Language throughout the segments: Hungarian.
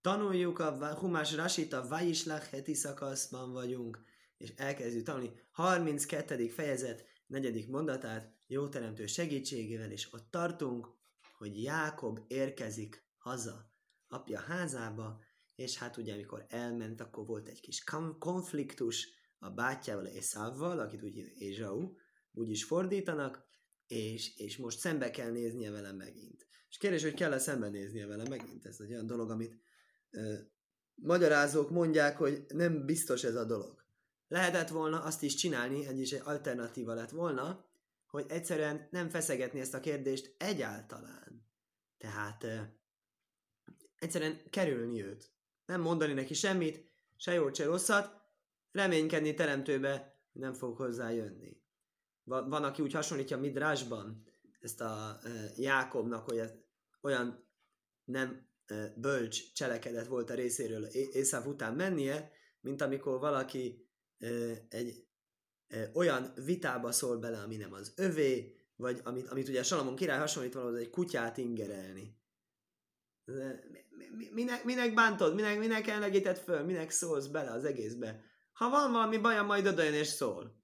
Tanuljuk a Humás Rasit, a Vajislach heti szakaszban vagyunk, és elkezdjük tanulni 32. fejezet, negyedik mondatát, jó teremtő segítségével, és ott tartunk, hogy Jákob érkezik haza apja házába, és hát ugye amikor elment, akkor volt egy kis konfliktus a bátyjával, Eszávval, akit úgy Ézsau, úgy is fordítanak, és, és most szembe kell néznie vele megint. És kérdés, hogy kell-e szembenéznie vele megint? Ez egy olyan dolog, amit magyarázók mondják, hogy nem biztos ez a dolog. Lehetett volna azt is csinálni, egy is egy alternatíva lett volna, hogy egyszerűen nem feszegetni ezt a kérdést egyáltalán. Tehát egyszerűen kerülni őt. Nem mondani neki semmit, se jót, se rosszat, reménykedni teremtőbe, nem fog hozzá jönni. Van, aki úgy hasonlítja Midrásban ezt a e, Jákobnak, hogy ez olyan nem bölcs cselekedet volt a részéről Észáv után mennie, mint amikor valaki egy olyan vitába szól bele, ami nem az övé, vagy amit, amit ugye Salamon király hasonlít valahogy egy kutyát ingerelni. Minek, minek bántod, minek, minek ellegített föl, minek szólsz bele az egészbe? Ha van valami bajom, majd odajön és szól.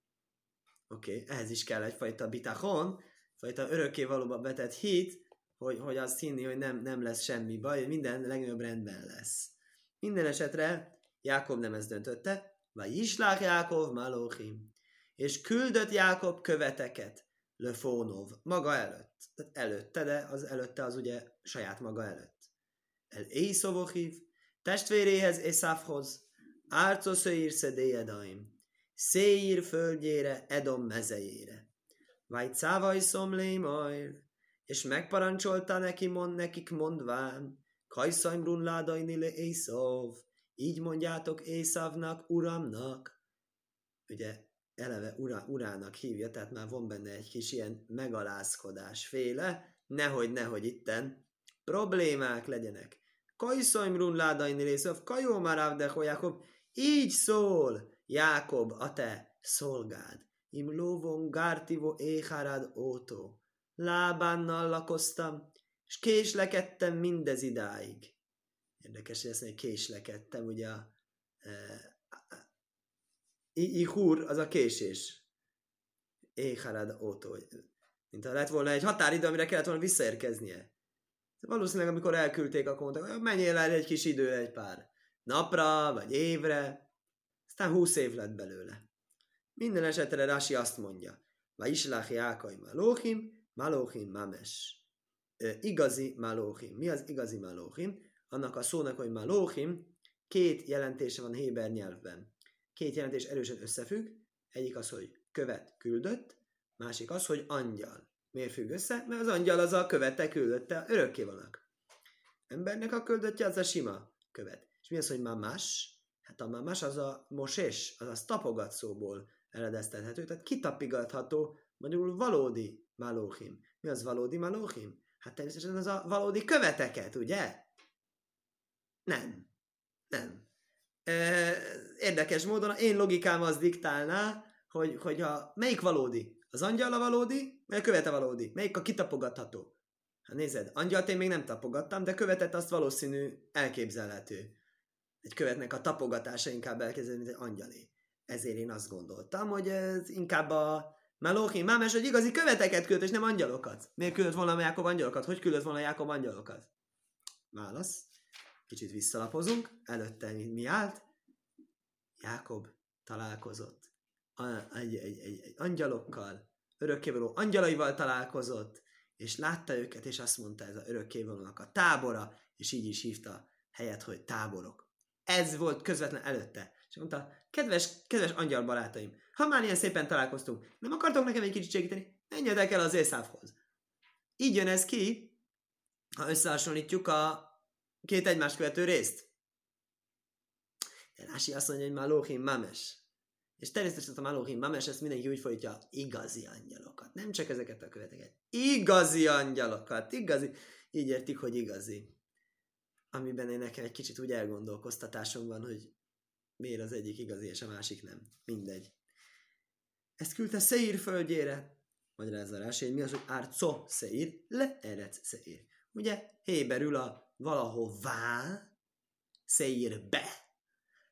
Oké, okay, ehhez is kell egyfajta bitachon, egyfajta örökké valóban betett hit, hogy, hogy azt hinni, hogy nem, nem lesz semmi baj, minden legnagyobb rendben lesz. Minden esetre Jákob nem ezt döntötte, vagy Islák Jákov Malóchim, és küldött Jákob követeket, Löfónov, maga előtt. Tehát előtte, de az előtte az ugye saját maga előtt. El Észovochiv, testvéréhez Észávhoz, Árcoszöír szedéjedaim, Széír földjére, Edom mezejére. Vagy cávaj szomlé majd, és megparancsolta neki mond, nekik mondván, Kajszajmrun ládajni le Észov, így mondjátok Észavnak, uramnak. Ugye eleve ura, urának hívja, tehát már van benne egy kis ilyen megalázkodás féle, nehogy, nehogy itten problémák legyenek. Kajszajmrun ládajni Észov, kajó már de Jakob, így szól Jákob, a te szolgád. Im lóvon gártivo éhárad ótó. Lábánnal lakoztam, és késlekedtem mindez idáig. Érdekes, hogy ezt mondja, késlekedtem, ugye a e, ihur az a késés. Éhárad ótó. Mint ha lett volna egy határidő, amire kellett volna visszaérkeznie. Valószínűleg, amikor elküldték, akkor mondták, hogy menjél el egy kis idő, egy pár napra, vagy évre, aztán húsz év lett belőle. Minden esetre Rasi azt mondja, Va islach jákai malóchim mames. Igazi malóchim. Mi az igazi malóchim? Annak a szónak, hogy malóchim, két jelentése van Héber nyelvben. Két jelentés erősen összefügg. Egyik az, hogy követ, küldött, másik az, hogy angyal. Miért függ össze? Mert az angyal az a követte, küldötte, örökké vannak. Embernek a küldöttje az a sima követ. És mi az, hogy más? Hát a más az a mosés, az a szóból eredeztethető, tehát kitapigatható, magyarul valódi malóhim. Mi az valódi malóhim? Hát természetesen az a valódi követeket, ugye? Nem. Nem. Érdekes módon én logikám az diktálná, hogy, hogy a, melyik valódi? Az angyal a valódi, vagy a követe valódi? Melyik a kitapogatható? Hát nézed, angyalt én még nem tapogattam, de követet azt valószínű elképzelhető egy követnek a tapogatása inkább elkezdeni, mint egy angyalé. Ezért én azt gondoltam, hogy ez inkább a Melóhi, mámás, hogy igazi követeket küld, és nem angyalokat. Miért küldött volna Jákob angyalokat? Hogy küldött volna Jákob angyalokat? Válasz. Kicsit visszalapozunk. Előtte mi állt? Jákob találkozott. Egy, egy, egy, egy angyalokkal, örökkévaló angyalaival találkozott, és látta őket, és azt mondta ez a örökkévalónak a tábora, és így is hívta helyet, hogy táborok. Ez volt közvetlen előtte. És mondta, kedves, kedves angyal barátaim, ha már ilyen szépen találkoztunk, nem akartok nekem egy kicsit segíteni? Menjetek el az Észávhoz. Így jön ez ki, ha összehasonlítjuk a két egymást követő részt. Rási azt mondja, hogy Malóhim Mames. És természetesen a Malóhim Mames, ezt mindenki úgy folytja, igazi angyalokat. Nem csak ezeket a követeket. Igazi angyalokat. Igazi. Így értik, hogy igazi amiben én nekem egy kicsit úgy elgondolkoztatásom van, hogy miért az egyik igazi és a másik nem. Mindegy. Ezt küldte Szeír földjére. Magyarázza rá, mi az, hogy árco Szeír, le erec Szeír. Ugye héberül a valahová, széír be.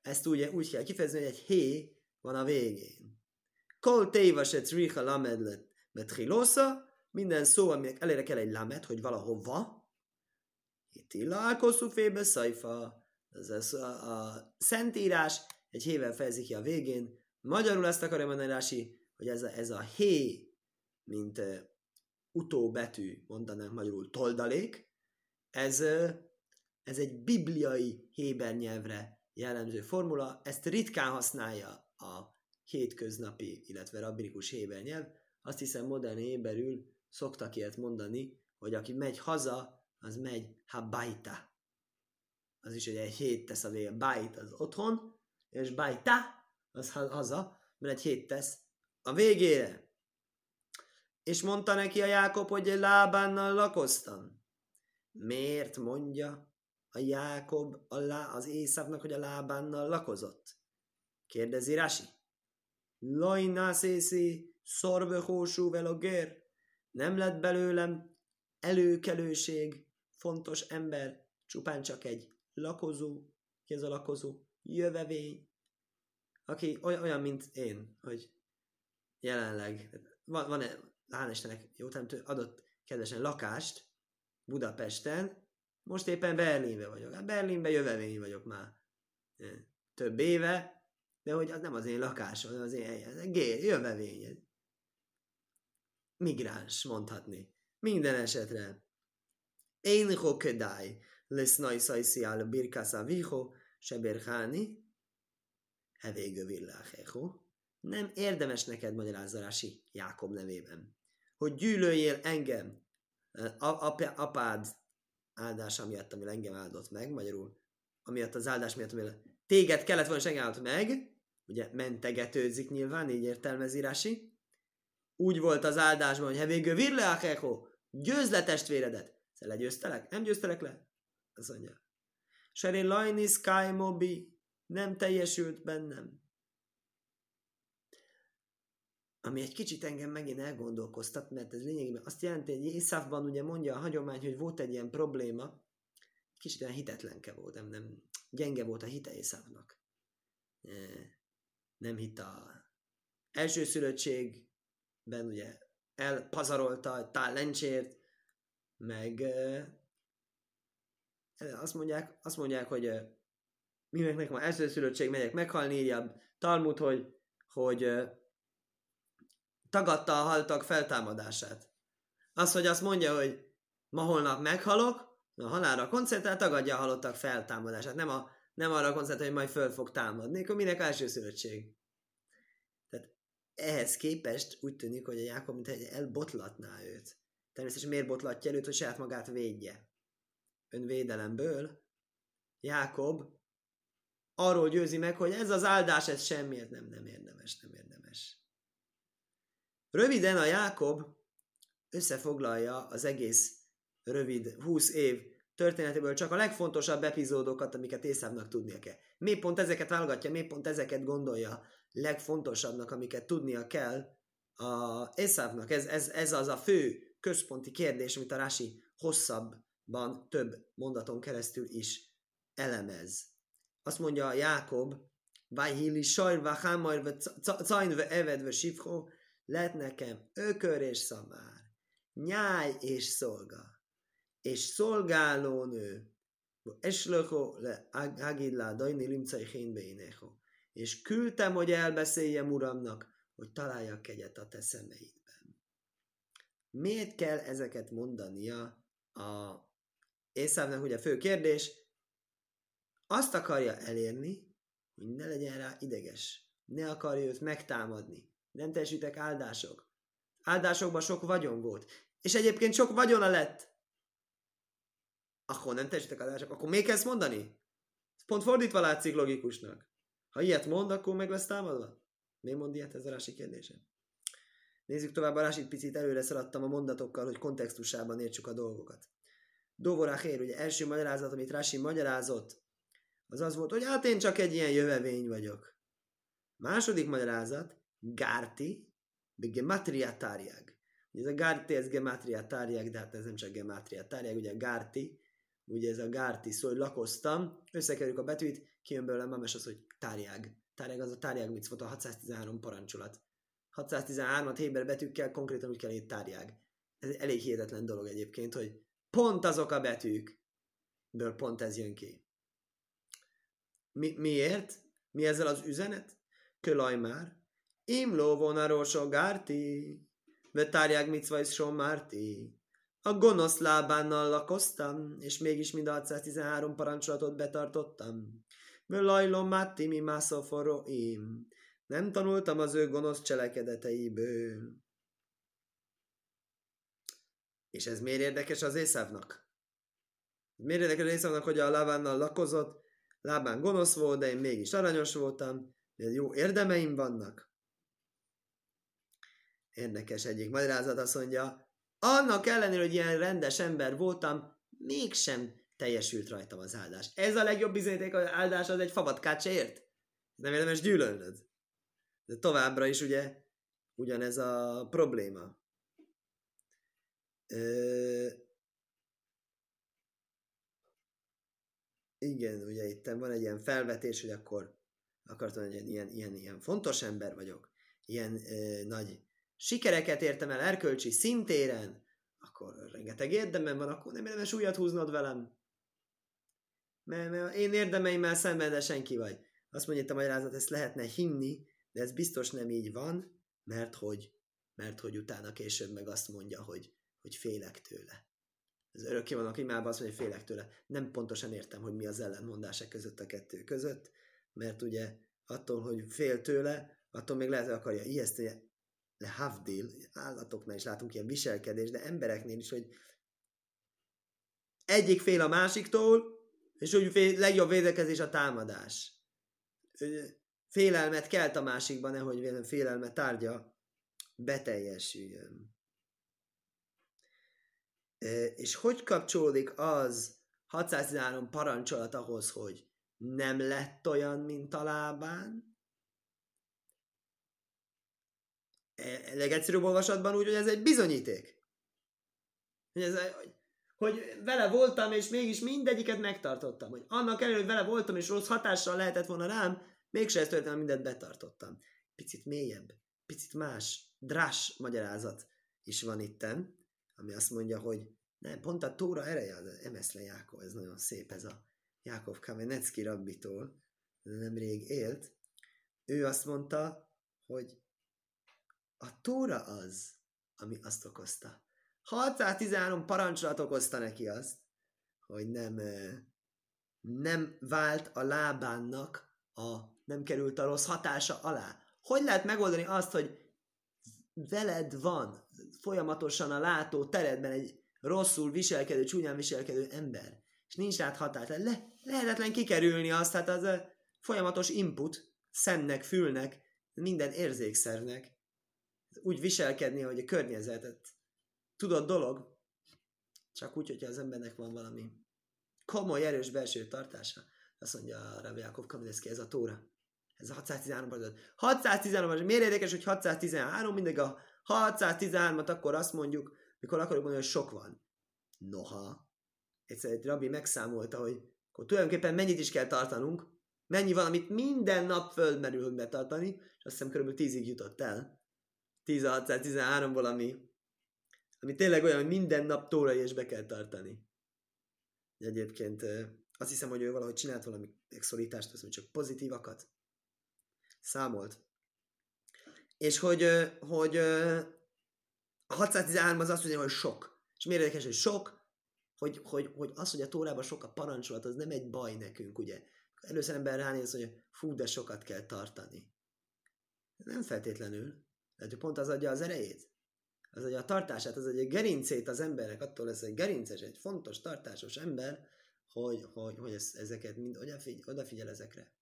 Ezt ugye úgy kell kifejezni, hogy egy hé van a végén. Kol téva se tricha lamed betrilosza, minden szó, aminek elére kell egy lamet, hogy valahova. Itt illálkosszú fébe szajfa. Ez a, a szentírás egy hével fejezik ki a végén. Magyarul ezt akarja mondani Rási, hogy ez a, ez a hé, mint uh, utóbetű, mondanánk magyarul toldalék, ez, uh, ez egy bibliai héber nyelvre jellemző formula, ezt ritkán használja a hétköznapi, illetve rabbinikus héber nyelv. Azt hiszem modern héberül szoktak ilyet mondani, hogy aki megy haza, az megy habajta. Az is egy hét tesz a vége. Bajt az otthon, és bajta az haza, mert egy hét tesz a végére. És mondta neki a Jákob, hogy egy lábánnal lakoztam. Miért mondja a Jákob a lá, az Észávnak, hogy a lábánnal lakozott? Kérdezi Rasi. Lajnászészi szorvöhósú velogér. Nem lett belőlem előkelőség, fontos ember, csupán csak egy lakozó, ki ez a lakozó, jövevény, aki olyan, mint én, hogy jelenleg van, van-e, hál' Istennek, jó adott kedvesen lakást Budapesten, most éppen Berlinbe vagyok. Hát Berlinbe jövevény vagyok már több éve, de hogy az nem az én lakásom, az én helyem. Gér, jövevény. Migráns, mondhatni. Minden esetre. Én hokedály lesz najszajszi áll birkász viho, se berháni, hevégő villáhecho. Nem érdemes neked magyarázzarási Jákob nevében, hogy gyűlöljél engem, ap- apád áldása miatt, ami engem áldott meg, magyarul, amiatt az áldás miatt, ami téged kellett volna, és engem áldott meg, ugye mentegetőzik nyilván, így értelmezi Írási. Úgy volt az áldásban, hogy hevégő virleachecho, győzd le testvéredet. Te legyőztelek? Nem győztelek le? Az mondja. Serén lajni sky mobi nem teljesült bennem ami egy kicsit engem megint elgondolkoztat, mert ez lényegében azt jelenti, hogy Észávban ugye mondja a hagyomány, hogy volt egy ilyen probléma, kicsit olyan hitetlenke volt, nem, nem gyenge volt a hite Észávnak. Nem hitt a elsőszülöttségben, ugye elpazarolta a lencsért, meg azt mondják, azt mondják, hogy minek nekem van elsőszülöttség, megyek meghalni, így a Talmud, hogy, hogy tagadta a haltak feltámadását. Az, hogy azt mondja, hogy ma holnap meghalok, a halálra koncentrál, tagadja a halottak feltámadását. Nem, a, nem arra koncentrál, hogy majd föl fog támadni, akkor minek első szülöttség. Tehát ehhez képest úgy tűnik, hogy a Jákob mint egy elbotlatná őt. Természetesen miért botlatja őt, hogy saját magát védje. Önvédelemből Jákob arról győzi meg, hogy ez az áldás, ez semmiért nem, nem érdemes, nem érdemes. Röviden a Jákob összefoglalja az egész rövid 20 év történetéből csak a legfontosabb epizódokat, amiket Észávnak tudnia kell. Miért pont ezeket válogatja, miért pont ezeket gondolja legfontosabbnak, amiket tudnia kell a Észávnak. Ez, ez, ez az a fő központi kérdés, amit a Rási hosszabban, több mondaton keresztül is elemez. Azt mondja a Jákob, Vajhili sajrva hámajrva cajnve evedve sifho, lett nekem ökör és szamár, nyáj és szolga, és szolgálónő, eslöko le agidlá dajni limcai hénbeineho, és küldtem, hogy elbeszéljem uramnak, hogy találjak kegyet a te szemeidben. Miért kell ezeket mondania a Észávnak ugye fő kérdés, azt akarja elérni, hogy ne legyen rá ideges, ne akarja őt megtámadni, nem teljesítek áldások. Áldásokban sok vagyon volt. És egyébként sok vagyona lett. Akkor nem teljesítek áldások. Akkor még kezd mondani? Pont fordítva látszik logikusnak. Ha ilyet mond, akkor meg lesz támadva. Miért mond ilyet? Ez a Rási kérdése. Nézzük tovább a picit előre szaladtam a mondatokkal, hogy kontextusában értsük a dolgokat. Dovoráhér, ugye első magyarázat, amit Rási magyarázott, az az volt, hogy hát én csak egy ilyen jövevény vagyok. Második magyarázat, Gárti, de gematria tárjág. Ez a Gárti, ez gematria tárjág, de hát ez nem csak gematria tárjág, ugye a Gárti, ugye ez a gárti szó, hogy lakoztam, összekerüljük a betűt, kijön belőle mames az, hogy tárjág. Tárjág az a tárjág mit volt a 613 parancsolat. 613-at héber betűkkel konkrétan úgy kell írni tárjág. Ez elég hihetetlen dolog egyébként, hogy pont azok a betűk, ből pont ez jön ki. Mi, miért? Mi ezzel az üzenet? Kölaj már. Imló vonaró gárti, vetárják micva is márti. A gonosz lábánnal lakoztam, és mégis mind a 613 parancsolatot betartottam. Völajlom mátti mi im. Nem tanultam az ő gonosz cselekedeteiből. És ez miért érdekes az Észávnak? Miért érdekes az Észávnak, hogy a Lávánnal lakozott, lábán gonosz volt, de én mégis aranyos voltam, jó érdemeim vannak. Érdekes egyik magyarázat azt mondja, annak ellenére, hogy ilyen rendes ember voltam, mégsem teljesült rajtam az áldás. Ez a legjobb bizonyíték, hogy áldás az egy favatkát se ért. Nem érdemes gyűlölnöd. De továbbra is ugye ugyanez a probléma. Igen, ugye itt van egy ilyen felvetés, hogy akkor akartam, hogy ilyen, ilyen, ilyen fontos ember vagyok, ilyen ö, nagy sikereket értem el erkölcsi szintéren, akkor rengeteg érdemem van, akkor nem érdemes újat húznod velem. Mert, mert én érdemeimmel szemben, de senki vagy. Azt mondja itt a magyarázat, ezt lehetne hinni, de ez biztos nem így van, mert hogy, mert hogy utána később meg azt mondja, hogy, hogy félek tőle. Az örökké vannak imában azt mondja, hogy félek tőle. Nem pontosan értem, hogy mi az ellentmondása között a kettő között, mert ugye attól, hogy fél tőle, attól még lehet, hogy akarja ijeszteni, le havdil, állatoknál is látunk ilyen viselkedés, de embereknél is, hogy egyik fél a másiktól, és úgy fél, legjobb védekezés a támadás. Félelmet kelt a másikban, nehogy vélem félelme tárgya beteljesüljön. És hogy kapcsolódik az 613 parancsolat ahhoz, hogy nem lett olyan, mint a lábán? E, legegyszerűbb olvasatban úgy, hogy ez egy bizonyíték. Hogy, ez, hogy vele voltam, és mégis mindegyiket megtartottam. Hogy annak ellenére, hogy vele voltam, és rossz hatással lehetett volna rám, mégse ezt történt, mindent betartottam. Picit mélyebb, picit más, drás magyarázat is van itten, ami azt mondja, hogy nem, pont a Tóra ereje az Emeszle Jákov, ez nagyon szép, ez a Jákov Kamenecki rabbitól, nemrég élt. Ő azt mondta, hogy a Tóra az, ami azt okozta. 613 parancsolat okozta neki azt, hogy nem, nem vált a lábánnak, a, nem került a rossz hatása alá. Hogy lehet megoldani azt, hogy veled van folyamatosan a látó teredben egy rosszul viselkedő, csúnyán viselkedő ember, és nincs rád hatás. Le, lehetetlen kikerülni azt, hát az a folyamatos input szemnek, fülnek, minden érzékszernek úgy viselkedni, hogy a környezetet tudod dolog, csak úgy, hogyha az embernek van valami komoly, erős belső tartása. Azt mondja Rabbi Jakov Kamileszki, ez a Tóra. Ez a 613 parancsot. 613 miért érdekes, hogy 613, mindig a 613-at akkor azt mondjuk, mikor akarjuk mondani, hogy sok van. Noha, egyszer egy rabbi megszámolta, hogy akkor tulajdonképpen mennyit is kell tartanunk, mennyi van, amit minden nap földmerül betartani, és azt hiszem körülbelül tízig jutott el. 1613-ból, ami, ami tényleg olyan, hogy minden nap tórai és be kell tartani. Egyébként azt hiszem, hogy ő valahogy csinált valami megszorítást, azt csak pozitívakat számolt. És hogy, hogy a 613 az azt mondja, hogy sok. És miért érdekes, hogy sok? Hogy, hogy, hogy az, hogy a tórában sok a parancsolat, az nem egy baj nekünk, ugye? Először ember ránéz, hogy fú, de sokat kell tartani. Nem feltétlenül. Tehát pont az adja az erejét. Az adja a tartását, az adja a gerincét az embernek, attól lesz egy gerinces, egy fontos, tartásos ember, hogy, hogy, hogy ez, ezeket mind odafigyel, odafigyel ezekre.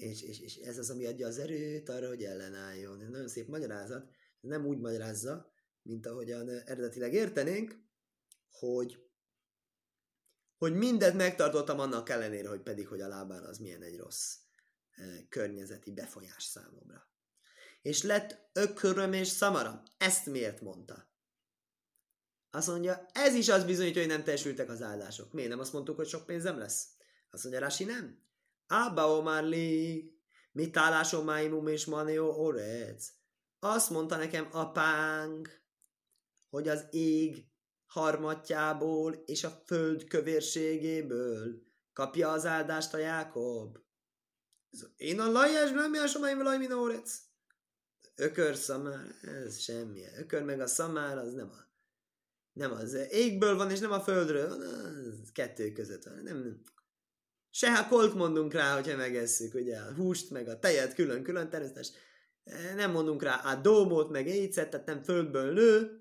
És, és, és, ez az, ami adja az erőt arra, hogy ellenálljon. Ez nagyon szép magyarázat. Nem úgy magyarázza, mint ahogyan eredetileg értenénk, hogy hogy mindent megtartottam annak ellenére, hogy pedig, hogy a lábán az milyen egy rossz eh, környezeti befolyás számomra és lett ököröm és szamara. Ezt miért mondta? Azt mondja, ez is az bizonyítja, hogy nem teljesültek az áldások. Miért nem azt mondtuk, hogy sok pénzem lesz? Azt mondja, Rasi nem. Ába omárli, mit állásom máimum és maneo orec. Azt mondta nekem apánk, hogy az ég harmatjából és a föld kövérségéből kapja az áldást a Jákob. Én a lajás nem jásomáim velaj minórec. Ökör szamár, ez semmi. Ökör meg a szamár, az nem a nem az égből van, és nem a földről. Az kettő között van. Nem, se ha kolt mondunk rá, hogyha megesszük, ugye a húst, meg a tejet külön-külön, természetesen nem mondunk rá a dómot, meg éjszet, tehát nem földből nő,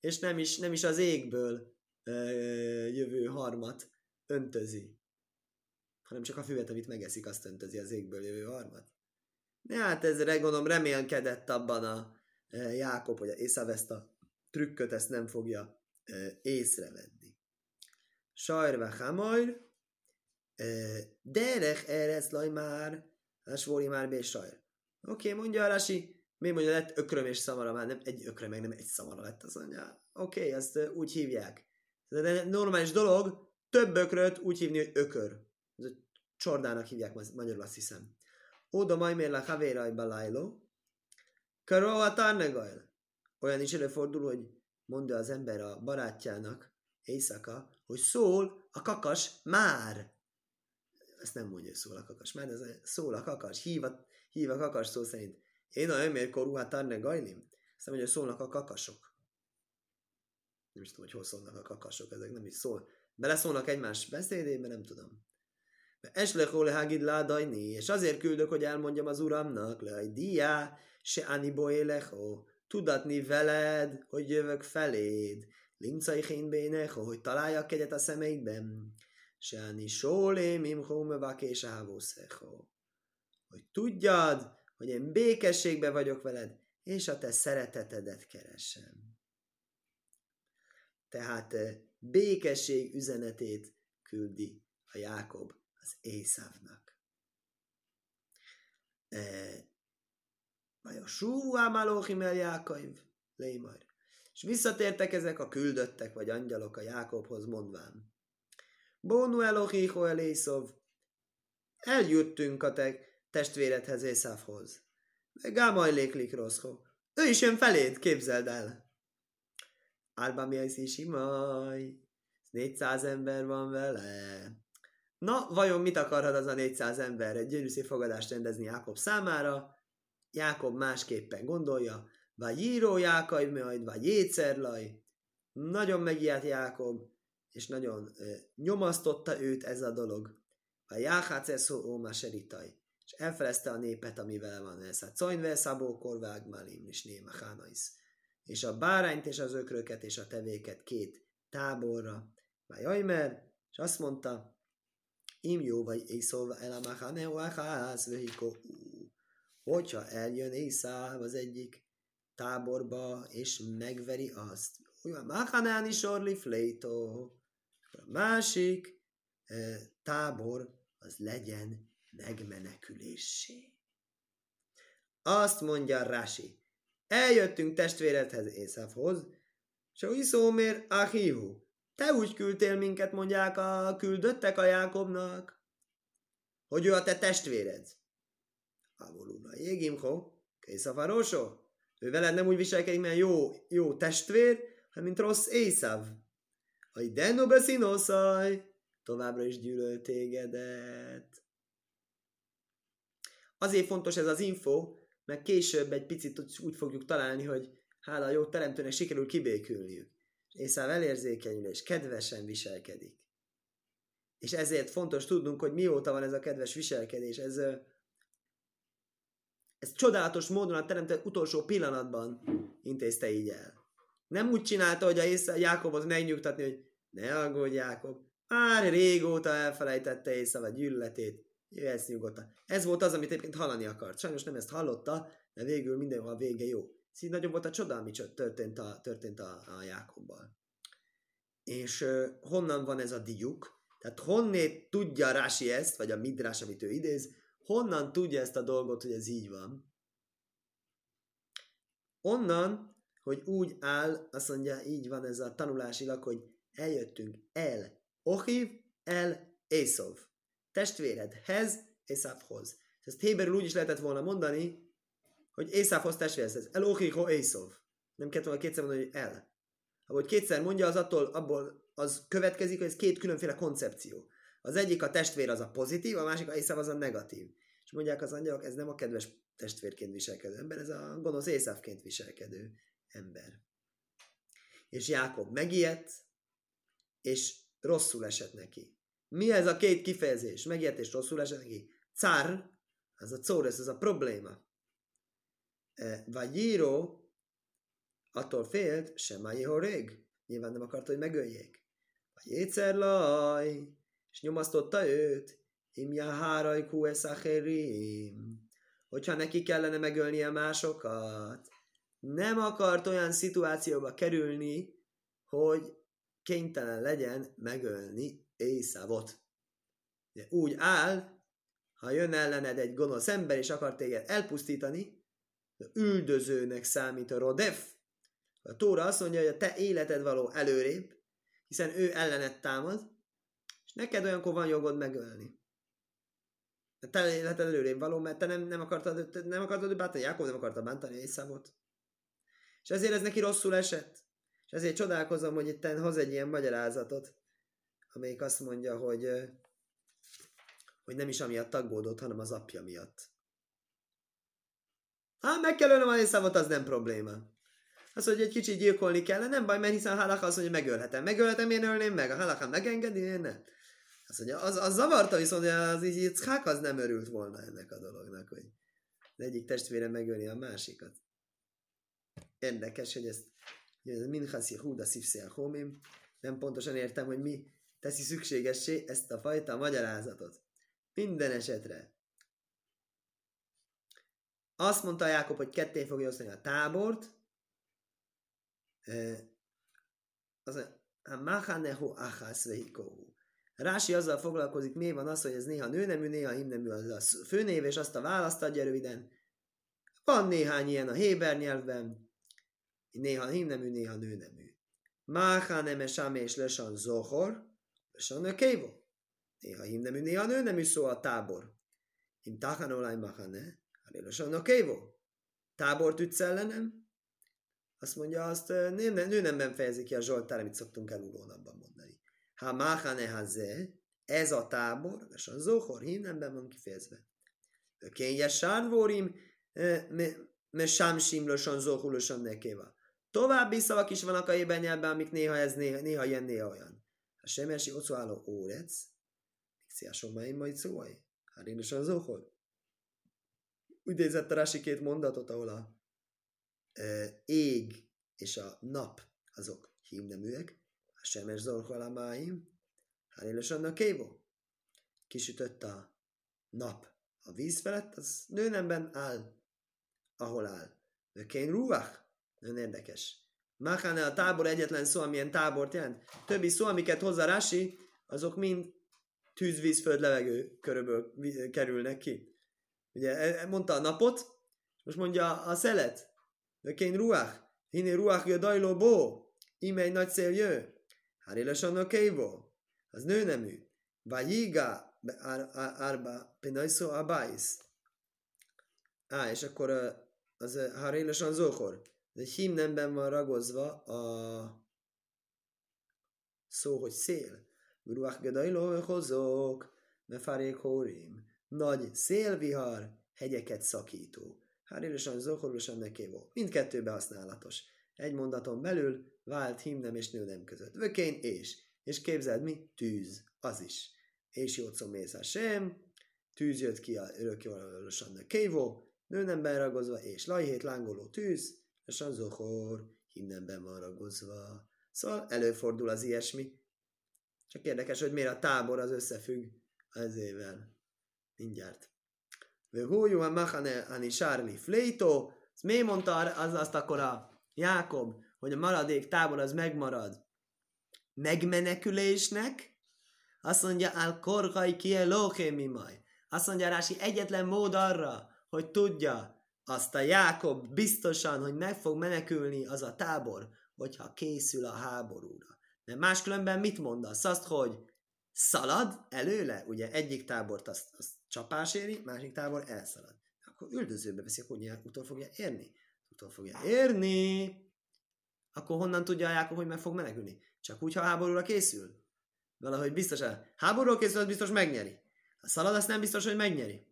és nem is, nem is az égből ö, jövő harmat öntözi, hanem csak a füvet, amit megeszik, azt öntözi az égből jövő harmat. De hát ez gondolom remélkedett abban a Jákob, hogy Észav ezt a trükköt ezt nem fogja észrevenni. Sajrva hamajr, derech eresz laj már, svóri már bé sajr. Oké, mondja Rasi, mi mondja, lett ökröm és szamara, már nem egy ökröm, meg nem egy szamara lett az anyja. Oké, okay, ezt úgy hívják. De normális dolog, több ökröt úgy hívni, hogy ökör. Ez csordának hívják magyarul, azt hiszem. Oda majd mér la havéraj balajló. Karoha tarnegajl. Olyan is előfordul, hogy mondja az ember a barátjának éjszaka, hogy szól a kakas már. Ezt nem mondja, hogy szól a kakas már, ez szól a kakas, hív a, hív a kakas szó szerint. Én a ömér korúhát tarne gajnim. Azt mondja, hogy szólnak a kakasok. Nem is tudom, hogy hol szólnak a kakasok, ezek nem is szól. Beleszólnak egymás beszédébe, nem tudom. Eslech ole hagid ládajni, és azért küldök, hogy elmondjam az uramnak, le diá, se anibo élecho, tudatni veled, hogy jövök feléd, lincai bénecho, hogy találjak egyet a szemeidben, se ani sólém imhó mövakés hogy tudjad, hogy én békességbe vagyok veled, és a te szeretetedet keresem. Tehát eh, békesség üzenetét küldi a Jákob az Észávnak. Eh, vagy a Súvú Ámálóhim el Jákaiv, Lémar. És visszatértek ezek a küldöttek, vagy angyalok a Jákobhoz mondván. Bónu Elohiho Elészov, eljöttünk a te testvéredhez Észávhoz. Gámaj léklik rosszho. Ő is jön feléd, képzeld el. Árba mi az is imaj. 400 ember van vele. Na, vajon mit akarhat az a 400 ember? Egy gyönyörű fogadást rendezni Jákob számára. Jákob másképpen gondolja. Vagy író Jákai majd, vagy jétszerlaj. Nagyon megijedt Jákob, és nagyon e, nyomasztotta őt ez a dolog. Vagy Jáháceszó Óma Seritaj és elfelezte a népet, amivel van ez. Hát Coinve Szabó Korvág Malim és Néma Hánais. És a bárányt és az ökröket és a tevéket két táborra. Vagy Ajmer, és azt mondta, Im jó vagy Észolva el a Mahaneo Acház Vehiko Hogyha eljön Észáv az egyik táborba, és megveri azt, olyan Mahanáni Sorli Flétó, a másik tábor az legyen megmenekülésé. Azt mondja Rási, eljöttünk testvéredhez Észafhoz, és a Iszómér Ahihu, te úgy küldtél minket, mondják a küldöttek a Jákobnak, hogy ő a te testvéred. Avoluna jégimho, Készafarósó, ő veled nem úgy viselkedik, mert jó, jó testvér, hanem mint rossz Észav. A ideno beszinoszaj, továbbra is gyűlöl tégedet. Azért fontos ez az info, mert később egy picit úgy fogjuk találni, hogy hála a jó teremtőnek sikerül kibékülniük. Észáv elérzékenyül és kedvesen viselkedik. És ezért fontos tudnunk, hogy mióta van ez a kedves viselkedés. Ez, ez csodálatos módon a teremtő utolsó pillanatban intézte így el. Nem úgy csinálta, hogy a Észá, Jákobot megnyugtatni, hogy ne aggódj Jákob, már régóta elfelejtette Észá a gyűlöletét, Jöhetsz nyugodtan. Ez volt az, amit egyébként hallani akart. Sajnos nem ezt hallotta, de végül mindenhol a vége jó. Szín nagyobb volt a csoda, ami történt a, történt a, a Jákobbal. És uh, honnan van ez a diuk? Tehát honnét tudja Rási ezt, vagy a Midrás, amit ő idéz, honnan tudja ezt a dolgot, hogy ez így van? Onnan, hogy úgy áll, azt mondja, így van ez a tanulásilag, hogy eljöttünk el Ohiv, el Észov. Testvéredhez, Észávhoz. Ezt Héberül úgy is lehetett volna mondani, hogy Észávhoz testvérhez. El Ohiho Észov. Nem kellett volna kétszer mondani, hogy el. Ahogy kétszer mondja, az attól, abból az következik, hogy ez két különféle koncepció. Az egyik a testvér az a pozitív, a másik a Észáv az a negatív. És mondják az angyalok, ez nem a kedves testvérként viselkedő ember, ez a gonosz Észávként viselkedő ember. És Jákob megijedt, és rosszul esett neki. Mi ez a két kifejezés? Megijedt és rosszul esett neki? Cár, az a córesz, ez a probléma. E, vagy író, attól félt, sem a Jehorég. Nyilván nem akarta, hogy megöljék. Vagy étszerlaj, és nyomasztotta őt. Imja háraj kueszacherim. Hogyha neki kellene megölnie másokat, nem akart olyan szituációba kerülni, hogy kénytelen legyen megölni Észávot. Úgy áll, ha jön ellened egy gonosz ember, és akar téged elpusztítani, üldözőnek számít a Rodef. A Tóra azt mondja, hogy a te életed való előrébb, hiszen ő ellened támad, és neked olyankor van jogod megölni. A te életed előrébb való, mert te nem, nem akartad, nem akartad bántani, Jákob nem akarta bántani Észávot. És ezért ez neki rosszul esett. És ezért csodálkozom, hogy itt hoz egy ilyen magyarázatot, amelyik azt mondja, hogy, hogy nem is amiatt aggódott, hanem az apja miatt. Hát meg kell ölnöm a szavot, az nem probléma. Az, hogy egy kicsit gyilkolni kell, nem baj, mert hiszen a halakha azt mondja, megölhetem. Megölhetem, én ölném meg. A halakha megengedi, én nem. Azt mondja, az, az zavarta, viszont az így az nem örült volna ennek a dolognak, hogy az egyik testvére megölni a másikat. Érdekes, hogy ezt Minchas Yehuda Szivszé Homim, nem pontosan értem, hogy mi teszi szükségessé ezt a fajta magyarázatot. Minden esetre. Azt mondta Jákob, hogy ketté fogja osztani a tábort, az a Mahanehu Achas. Rási azzal foglalkozik, mi van az, hogy ez néha nőnemű, néha himnemű az a főnév, és azt a választ adja röviden. Van néhány ilyen a Héber nyelvben, néha himnemű, néha nőnemű. Máha nem és lesan zohor, lesan a kévo. Néha himnemű, néha nőnemű szó a tábor. Im tachan olaj machane, lesan a kévo. Tábort ütsz ellenem? Azt mondja, azt nő, nőnemben fejezi ki a Zsoltár, amit szoktunk elulónabban mondani. Ha máhane haze, ez a tábor, a zohor himnemben van kifejezve. Kényes sárvórim, me sámsim losan zohulosan nekéva. További szavak is vannak a ében nyelvben, amik néha ez, néha, néha ilyen, néha olyan. A semesi ocuáló órec, Mixiásom már majd szóaj. Hát én is az nézett a Rasi két mondatot, ahol a e, ég és a nap azok hímneműek, a semes zolhalamáim, hát én is annak kévó. Kisütött a nap a víz felett, az nőnemben áll, ahol áll. Vökén ruach, nagyon érdekes. Machane a tábor egyetlen szó, amilyen tábort jelent. Többi szó, amiket hozzá Rási, azok mind tűz, víz, föld, levegő körülbelül kerülnek ki. Ugye e, e, mondta a napot, most mondja a szelet. De kén ruach. Hiné ruach dajló bó. Ime egy nagy szél jő. Hárélesan a kévó. Az nőnemű. Vajiga árba penajszó abájsz. Á, és akkor az Hárélesan zókor. De hím nemben van ragozva a szó, hogy szél. Ruach gedajló hozok, mefarék hórim. Nagy szélvihar, hegyeket szakító. Hárélosan, zohorosan nekévó. Mindkettőbe használatos. Egy mondaton belül vált himnem és nőnem között. Vökén és. És képzeld mi? Tűz. Az is. És jócom sem. Tűz jött ki a örökjólasan nekévó. Nőnemben ragozva és lajhét lángoló tűz a zohor himnemben van ragozva. Szóval előfordul az ilyesmi. Csak érdekes, hogy miért a tábor az összefügg ezével. Mindjárt. Vöhújú a machane ani sárli flétó. Miért mondta az azt akkor a Jákob, hogy a maradék tábor az megmarad? Megmenekülésnek? Azt mondja, al korgai kie mi maj. Azt mondja Rási, egyetlen mód arra, hogy tudja, azt a Jákob biztosan, hogy meg fog menekülni az a tábor, hogyha készül a háborúra. De máskülönben mit mondasz? Azt, hogy szalad előle, ugye egyik tábort azt, azt csapás éri, másik tábor elszalad. Akkor üldözőbe veszi, ugye utol fogja érni. Utol fogja érni. Akkor honnan tudja a Jákob, hogy meg fog menekülni? Csak úgy, ha háborúra készül. Valahogy biztosan. Háborúra készül, az biztos megnyeri. A szalad azt nem biztos, hogy megnyeri.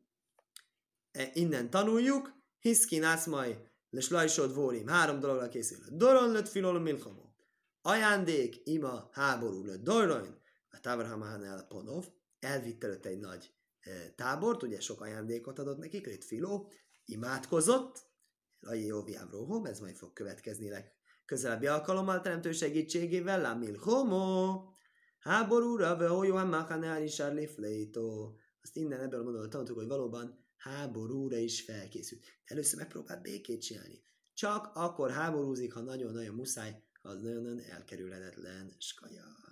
E, innen tanuljuk, hiszkin ászmaj, le slajsod vórim. Három dologra készül. Doron lött filol milchomó. Ajándék, ima, háború lött. Doron, a Távraham el Ponov, elvitt előtt egy nagy e, tábort, ugye sok ajándékot adott nekik, lett Filó, imádkozott, Lajé Jóviám Róhom, ez majd fog következni közelebbi alkalommal teremtő segítségével, Lámil Homo, háborúra, Vehojóan Machanál is. Azt innen ebből a mondatból tanultuk, hogy valóban háborúra is felkészült. Először megpróbált békét csinálni. Csak akkor háborúzik, ha nagyon-nagyon muszáj, az nagyon-nagyon elkerülhetetlen skajach.